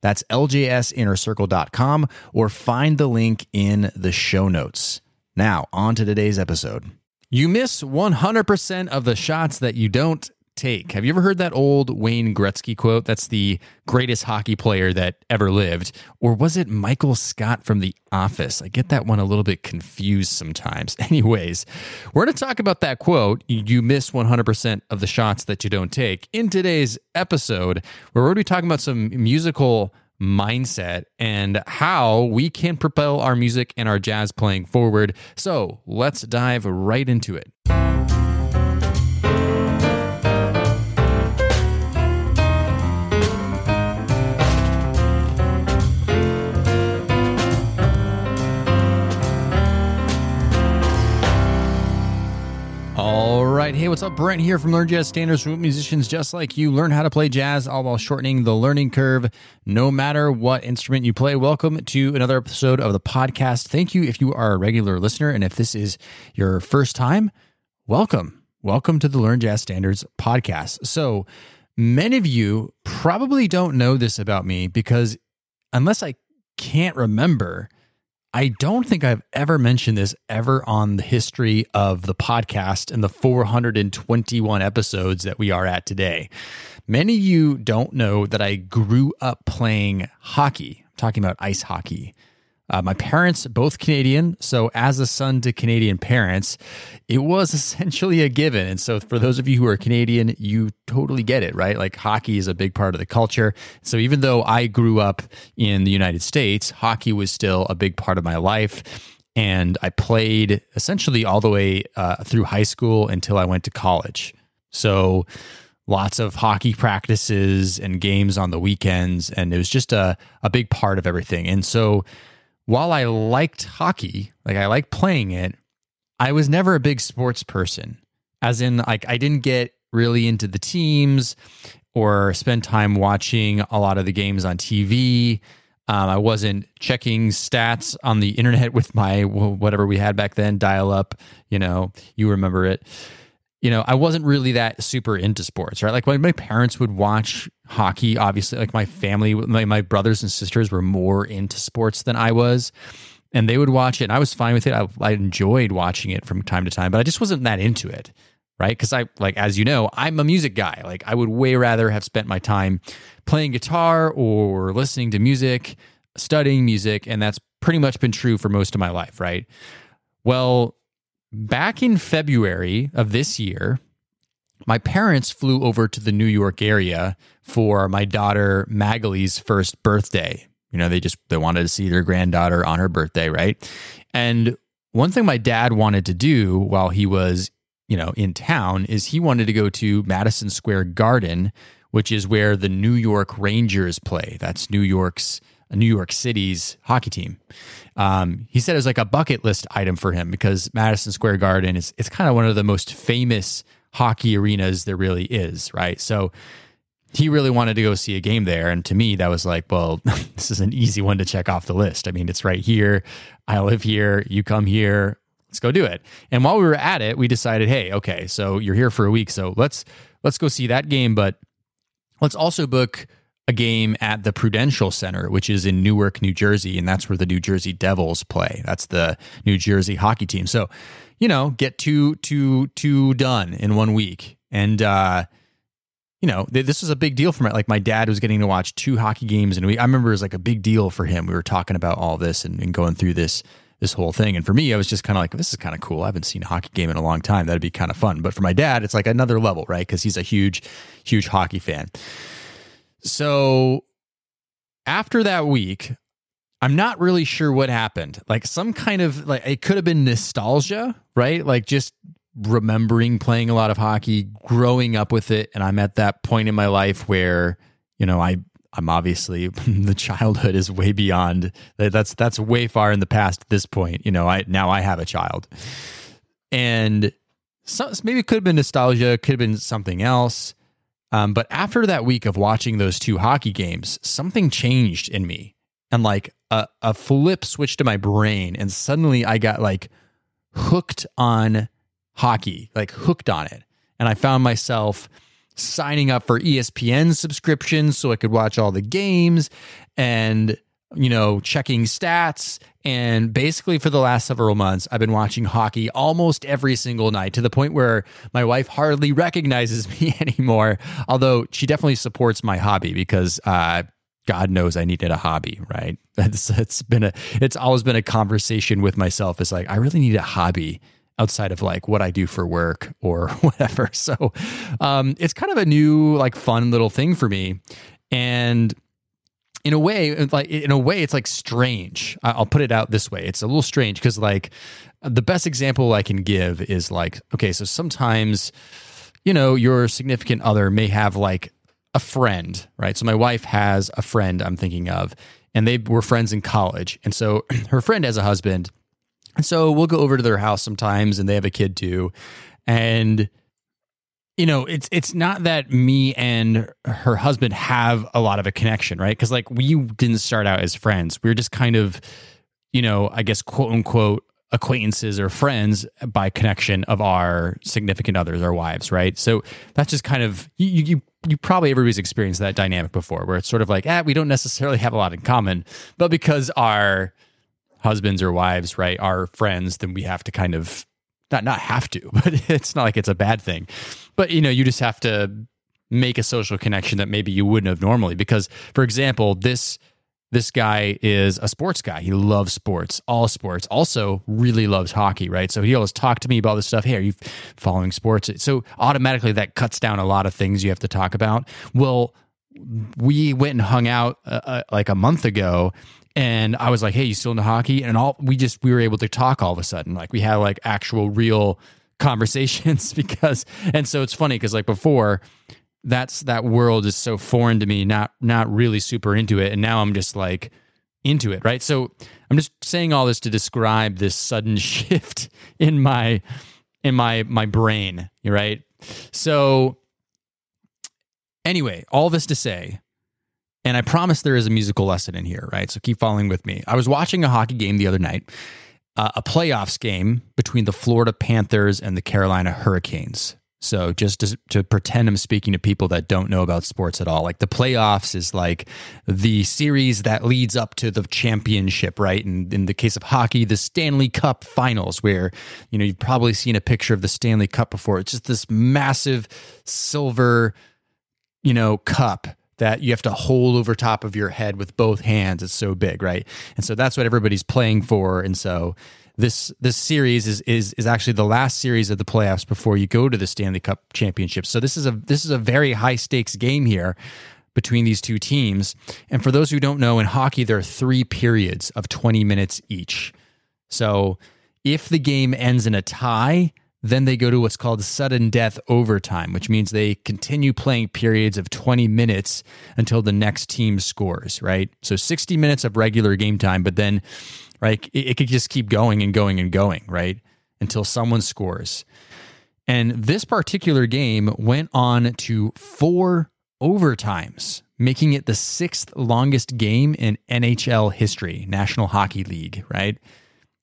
That's ljsinnercircle.com or find the link in the show notes. Now, on to today's episode. You miss 100% of the shots that you don't take. Have you ever heard that old Wayne Gretzky quote? That's the greatest hockey player that ever lived. Or was it Michael Scott from The Office? I get that one a little bit confused sometimes. Anyways, we're going to talk about that quote, you miss 100% of the shots that you don't take, in today's episode, we're going to be talking about some musical mindset and how we can propel our music and our jazz playing forward. So let's dive right into it. What's up? Brent here from Learn Jazz Standards for musicians just like you. Learn how to play jazz all while shortening the learning curve, no matter what instrument you play. Welcome to another episode of the podcast. Thank you if you are a regular listener. And if this is your first time, welcome. Welcome to the Learn Jazz Standards podcast. So, many of you probably don't know this about me because unless I can't remember, I don't think I've ever mentioned this ever on the history of the podcast and the 421 episodes that we are at today. Many of you don't know that I grew up playing hockey. I'm talking about ice hockey. Uh, my parents, both Canadian. So, as a son to Canadian parents, it was essentially a given. And so, for those of you who are Canadian, you totally get it, right? Like, hockey is a big part of the culture. So, even though I grew up in the United States, hockey was still a big part of my life. And I played essentially all the way uh, through high school until I went to college. So, lots of hockey practices and games on the weekends. And it was just a, a big part of everything. And so, while I liked hockey, like I like playing it, I was never a big sports person. As in, like, I didn't get really into the teams or spend time watching a lot of the games on TV. Um, I wasn't checking stats on the internet with my whatever we had back then, dial up, you know, you remember it you know, I wasn't really that super into sports, right? Like when my parents would watch hockey, obviously, like my family, my, my brothers and sisters were more into sports than I was. And they would watch it, and I was fine with it. I, I enjoyed watching it from time to time, but I just wasn't that into it, right? Because I, like, as you know, I'm a music guy. Like, I would way rather have spent my time playing guitar or listening to music, studying music. And that's pretty much been true for most of my life, right? Well, back in February of this year, my parents flew over to the New York area for my daughter Magalie's first birthday. You know, they just they wanted to see their granddaughter on her birthday, right? And one thing my dad wanted to do while he was, you know, in town is he wanted to go to Madison Square Garden, which is where the New York Rangers play. That's New York's New York City's hockey team. Um, he said it was like a bucket list item for him because Madison Square Garden is it's kind of one of the most famous hockey arenas there really is, right? So he really wanted to go see a game there. And to me, that was like, well, this is an easy one to check off the list. I mean, it's right here. I live here. You come here. Let's go do it. And while we were at it, we decided, hey, okay, so you're here for a week, so let's let's go see that game, but let's also book a game at the Prudential Center, which is in Newark, New Jersey, and that's where the New Jersey Devils play. That's the New Jersey hockey team. So, you know, get two, two, two done in one week, and uh, you know, this was a big deal for me. Like my dad was getting to watch two hockey games in a week. I remember it was like a big deal for him. We were talking about all this and, and going through this this whole thing. And for me, I was just kind of like, this is kind of cool. I haven't seen a hockey game in a long time. That'd be kind of fun. But for my dad, it's like another level, right? Because he's a huge, huge hockey fan. So after that week, I'm not really sure what happened. Like some kind of like it could have been nostalgia, right? Like just remembering playing a lot of hockey, growing up with it, and I'm at that point in my life where, you know, I I'm obviously the childhood is way beyond that's that's way far in the past at this point. You know, I now I have a child. And so, maybe it could have been nostalgia, could have been something else. Um, but after that week of watching those two hockey games, something changed in me. And like a, a flip switched to my brain. And suddenly I got like hooked on hockey, like hooked on it. And I found myself signing up for ESPN subscriptions so I could watch all the games and you know, checking stats. And basically, for the last several months, I've been watching hockey almost every single night to the point where my wife hardly recognizes me anymore. Although she definitely supports my hobby because, uh, God knows I needed a hobby, right? That's it's been a it's always been a conversation with myself. It's like I really need a hobby outside of like what I do for work or whatever. So um, it's kind of a new like fun little thing for me, and in a way, like in a way, it's like strange. I'll put it out this way: it's a little strange because like the best example I can give is like okay, so sometimes you know your significant other may have like a friend, right? So my wife has a friend I'm thinking of, and they were friends in college, and so her friend has a husband, and so we'll go over to their house sometimes, and they have a kid too, and you know, it's it's not that me and her husband have a lot of a connection, right? Because like we didn't start out as friends. We were just kind of, you know, I guess quote unquote acquaintances or friends by connection of our significant others, our wives, right? So that's just kind of you you you probably everybody's experienced that dynamic before, where it's sort of like, ah, we don't necessarily have a lot in common, but because our husbands or wives, right, are friends, then we have to kind of not not have to, but it's not like it's a bad thing. But you know, you just have to make a social connection that maybe you wouldn't have normally. Because, for example, this this guy is a sports guy. He loves sports, all sports. Also, really loves hockey, right? So he always talked to me about this stuff. Hey, are you following sports? So automatically that cuts down a lot of things you have to talk about. Well, we went and hung out uh, uh, like a month ago and I was like, "Hey, you still into hockey?" And all we just we were able to talk all of a sudden. Like we had like actual real conversations because and so it's funny because like before that's that world is so foreign to me, not not really super into it and now I'm just like into it, right? So I'm just saying all this to describe this sudden shift in my in my my brain, right? So anyway, all this to say, and I promise there is a musical lesson in here, right? So keep following with me. I was watching a hockey game the other night, uh, a playoffs game between the Florida Panthers and the Carolina Hurricanes. So just to, to, pretend I'm speaking to people that don't know about sports at all, like the playoffs is like the series that leads up to the championship, right? And in the case of hockey, the Stanley Cup Finals, where you know you've probably seen a picture of the Stanley Cup before. It's just this massive silver, you know, cup that you have to hold over top of your head with both hands. It's so big, right? And so that's what everybody's playing for. And so this this series is is is actually the last series of the playoffs before you go to the Stanley Cup championship. So this is a this is a very high stakes game here between these two teams. And for those who don't know, in hockey there are three periods of 20 minutes each. So if the game ends in a tie, then they go to what's called sudden death overtime, which means they continue playing periods of 20 minutes until the next team scores, right? So 60 minutes of regular game time, but then, right, it, it could just keep going and going and going, right? Until someone scores. And this particular game went on to four overtimes, making it the sixth longest game in NHL history, National Hockey League, right?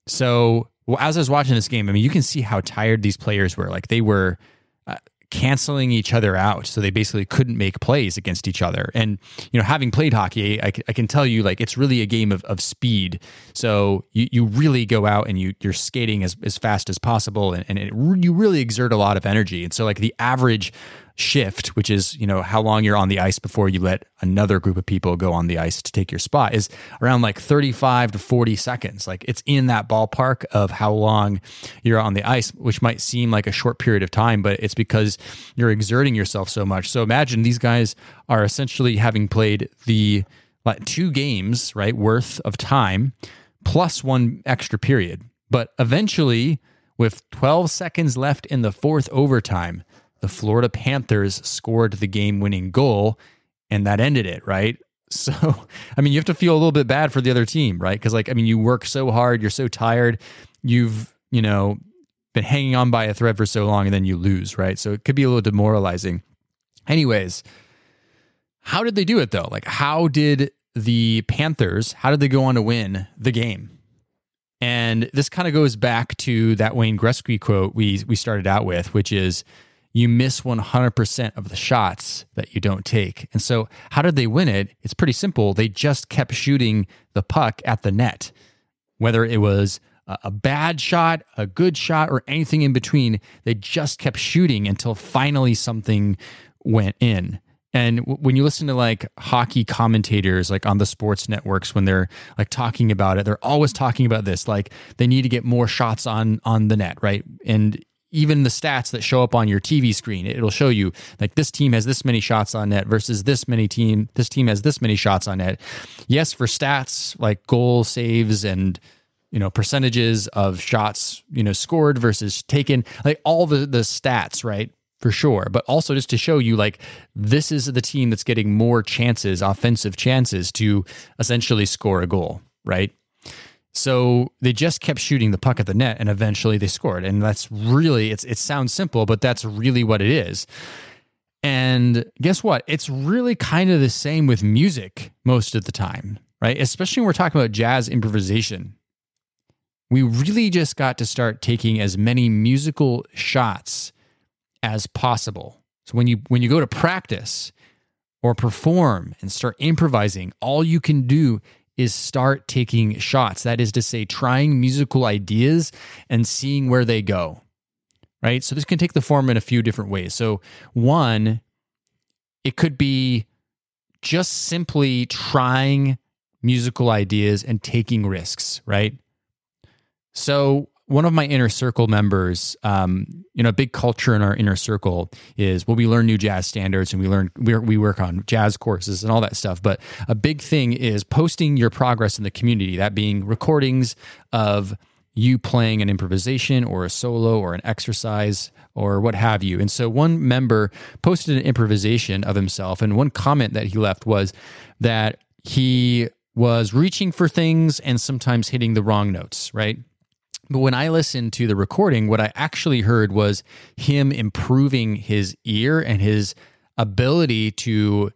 So well, as I was watching this game, I mean, you can see how tired these players were. Like they were uh, canceling each other out, so they basically couldn't make plays against each other. And you know, having played hockey, I, I can tell you, like it's really a game of, of speed. So you, you really go out and you you're skating as, as fast as possible, and, and it, you really exert a lot of energy. And so, like the average shift, which is, you know, how long you're on the ice before you let another group of people go on the ice to take your spot is around like 35 to 40 seconds. Like it's in that ballpark of how long you're on the ice, which might seem like a short period of time, but it's because you're exerting yourself so much. So imagine these guys are essentially having played the like two games, right, worth of time plus one extra period. But eventually, with 12 seconds left in the fourth overtime, the Florida Panthers scored the game winning goal, and that ended it, right? So, I mean, you have to feel a little bit bad for the other team, right? Because, like, I mean, you work so hard, you're so tired, you've, you know, been hanging on by a thread for so long and then you lose, right? So it could be a little demoralizing. Anyways, how did they do it though? Like, how did the Panthers, how did they go on to win the game? And this kind of goes back to that Wayne Gretzky quote we we started out with, which is you miss 100% of the shots that you don't take. And so, how did they win it? It's pretty simple. They just kept shooting the puck at the net. Whether it was a bad shot, a good shot, or anything in between, they just kept shooting until finally something went in. And when you listen to like hockey commentators, like on the sports networks, when they're like talking about it, they're always talking about this. Like they need to get more shots on on the net, right? And even the stats that show up on your TV screen, it'll show you like this team has this many shots on net versus this many team. This team has this many shots on net. Yes, for stats like goal saves and you know percentages of shots you know scored versus taken, like all the the stats, right? for sure, but also just to show you like this is the team that's getting more chances, offensive chances to essentially score a goal, right? So they just kept shooting the puck at the net and eventually they scored. And that's really it's it sounds simple, but that's really what it is. And guess what? It's really kind of the same with music most of the time, right? Especially when we're talking about jazz improvisation. We really just got to start taking as many musical shots as possible. So when you when you go to practice or perform and start improvising, all you can do is start taking shots. That is to say trying musical ideas and seeing where they go. Right? So this can take the form in a few different ways. So one it could be just simply trying musical ideas and taking risks, right? So one of my inner circle members, um, you know, a big culture in our inner circle is well, we learn new jazz standards and we learn we we work on jazz courses and all that stuff. But a big thing is posting your progress in the community. That being recordings of you playing an improvisation or a solo or an exercise or what have you. And so one member posted an improvisation of himself, and one comment that he left was that he was reaching for things and sometimes hitting the wrong notes, right? But when I listened to the recording, what I actually heard was him improving his ear and his ability to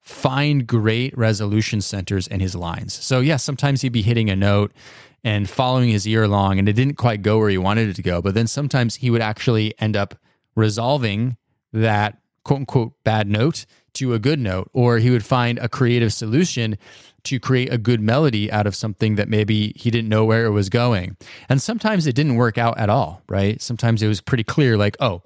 find great resolution centers in his lines. So, yeah, sometimes he'd be hitting a note and following his ear along, and it didn't quite go where he wanted it to go. But then sometimes he would actually end up resolving that quote unquote bad note to a good note, or he would find a creative solution to create a good melody out of something that maybe he didn't know where it was going. And sometimes it didn't work out at all, right? Sometimes it was pretty clear, like, oh,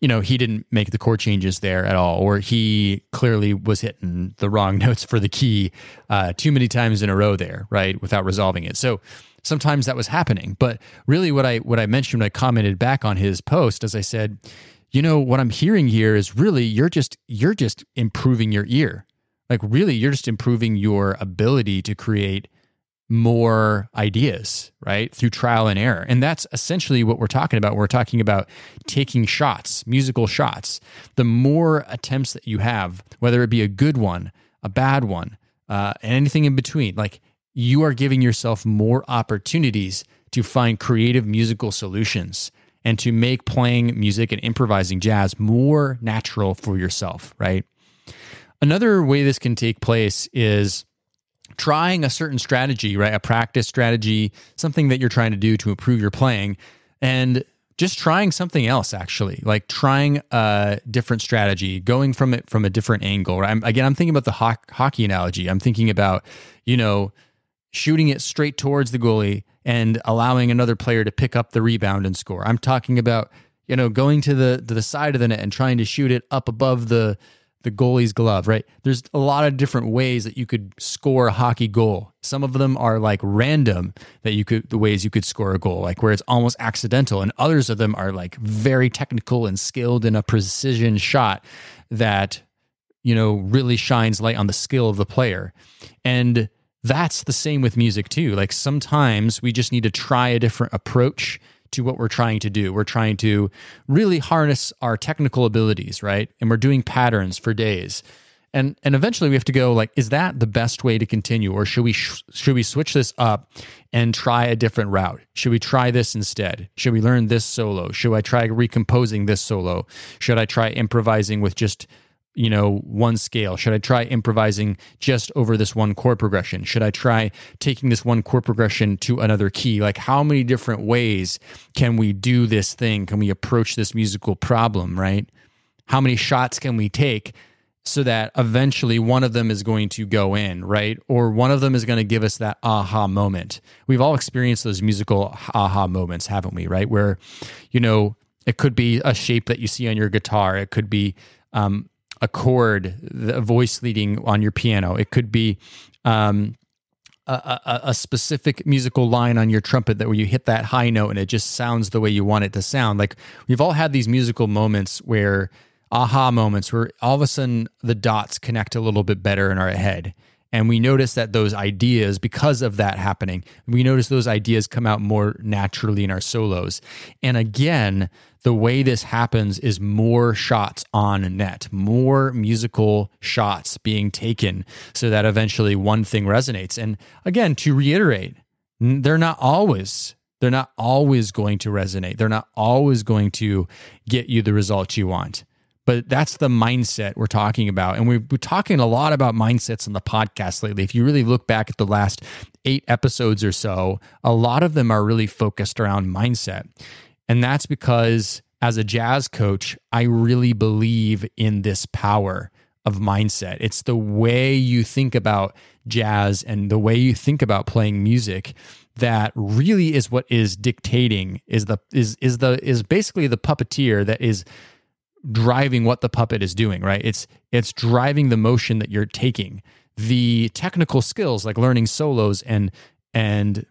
you know, he didn't make the chord changes there at all, or he clearly was hitting the wrong notes for the key uh, too many times in a row there, right? Without resolving it. So sometimes that was happening. But really, what I what I mentioned when I commented back on his post, as I said, you know, what I'm hearing here is really you're just you're just improving your ear. Like really, you're just improving your ability to create more ideas, right? Through trial and error. And that's essentially what we're talking about. We're talking about taking shots, musical shots. The more attempts that you have, whether it be a good one, a bad one, uh, and anything in between, like you are giving yourself more opportunities to find creative musical solutions and to make playing music and improvising jazz more natural for yourself, right? Another way this can take place is trying a certain strategy, right? A practice strategy, something that you're trying to do to improve your playing, and just trying something else actually like trying a different strategy going from it from a different angle right? I'm, again i'm thinking about the ho- hockey analogy i'm thinking about you know shooting it straight towards the goalie and allowing another player to pick up the rebound and score i'm talking about you know going to the to the side of the net and trying to shoot it up above the the goalie's glove, right? There's a lot of different ways that you could score a hockey goal. Some of them are like random that you could the ways you could score a goal, like where it's almost accidental, and others of them are like very technical and skilled in a precision shot that you know really shines light on the skill of the player. And that's the same with music too. Like sometimes we just need to try a different approach to what we're trying to do. We're trying to really harness our technical abilities, right? And we're doing patterns for days. and and eventually we have to go like is that the best way to continue or should we sh- should we switch this up and try a different route should we try this instead should we learn this solo should i try recomposing this solo should i try improvising with just you know one scale should i try improvising just over this one chord progression should i try taking this one chord progression to another key like how many different ways can we do this thing can we approach this musical problem right how many shots can we take so that eventually one of them is going to go in, right? Or one of them is going to give us that aha moment. We've all experienced those musical aha moments, haven't we? Right? Where, you know, it could be a shape that you see on your guitar. It could be um, a chord, a voice leading on your piano. It could be um, a, a, a, specific musical line on your trumpet that where you hit that high note and it just sounds the way you want it to sound. Like we've all had these musical moments where aha moments where all of a sudden the dots connect a little bit better in our head. And we notice that those ideas, because of that happening, we notice those ideas come out more naturally in our solos. And again, the way this happens is more shots on net, more musical shots being taken so that eventually one thing resonates. And again, to reiterate, they're not always they're not always going to resonate. They're not always going to get you the results you want but that's the mindset we're talking about. And we've been talking a lot about mindsets on the podcast lately. If you really look back at the last eight episodes or so, a lot of them are really focused around mindset. And that's because as a jazz coach, I really believe in this power of mindset. It's the way you think about jazz and the way you think about playing music that really is what is dictating is the is is the is basically the puppeteer that is driving what the puppet is doing, right? It's it's driving the motion that you're taking. The technical skills like learning solos and and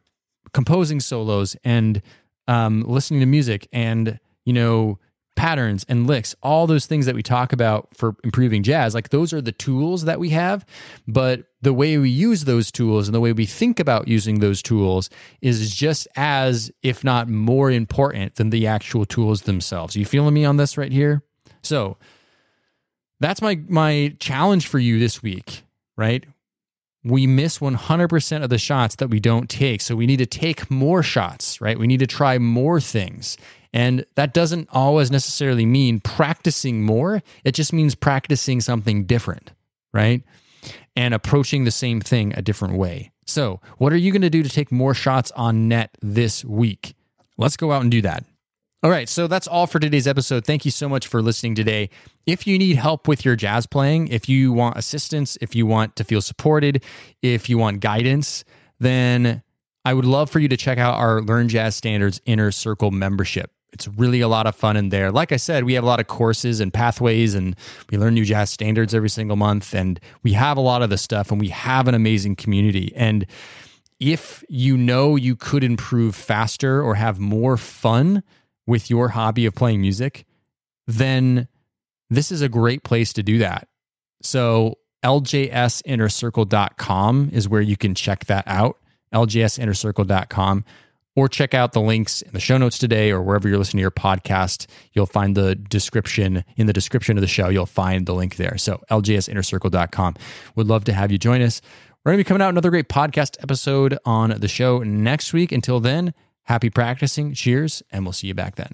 composing solos and um, listening to music and you know patterns and licks, all those things that we talk about for improving jazz, like those are the tools that we have. But the way we use those tools and the way we think about using those tools is just as, if not more important than the actual tools themselves. You feeling me on this right here? So that's my my challenge for you this week, right? We miss 100% of the shots that we don't take. So we need to take more shots, right? We need to try more things. And that doesn't always necessarily mean practicing more. It just means practicing something different, right? And approaching the same thing a different way. So, what are you going to do to take more shots on net this week? Let's go out and do that. All right, so that's all for today's episode. Thank you so much for listening today. If you need help with your jazz playing, if you want assistance, if you want to feel supported, if you want guidance, then I would love for you to check out our Learn Jazz Standards Inner Circle membership. It's really a lot of fun in there. Like I said, we have a lot of courses and pathways, and we learn new jazz standards every single month. And we have a lot of the stuff, and we have an amazing community. And if you know you could improve faster or have more fun, with your hobby of playing music, then this is a great place to do that. So, ljsinnercircle.com is where you can check that out. ljsinnercircle.com or check out the links in the show notes today or wherever you're listening to your podcast. You'll find the description in the description of the show. You'll find the link there. So, ljsinnercircle.com. Would love to have you join us. We're going to be coming out another great podcast episode on the show next week. Until then, Happy practicing. Cheers, and we'll see you back then.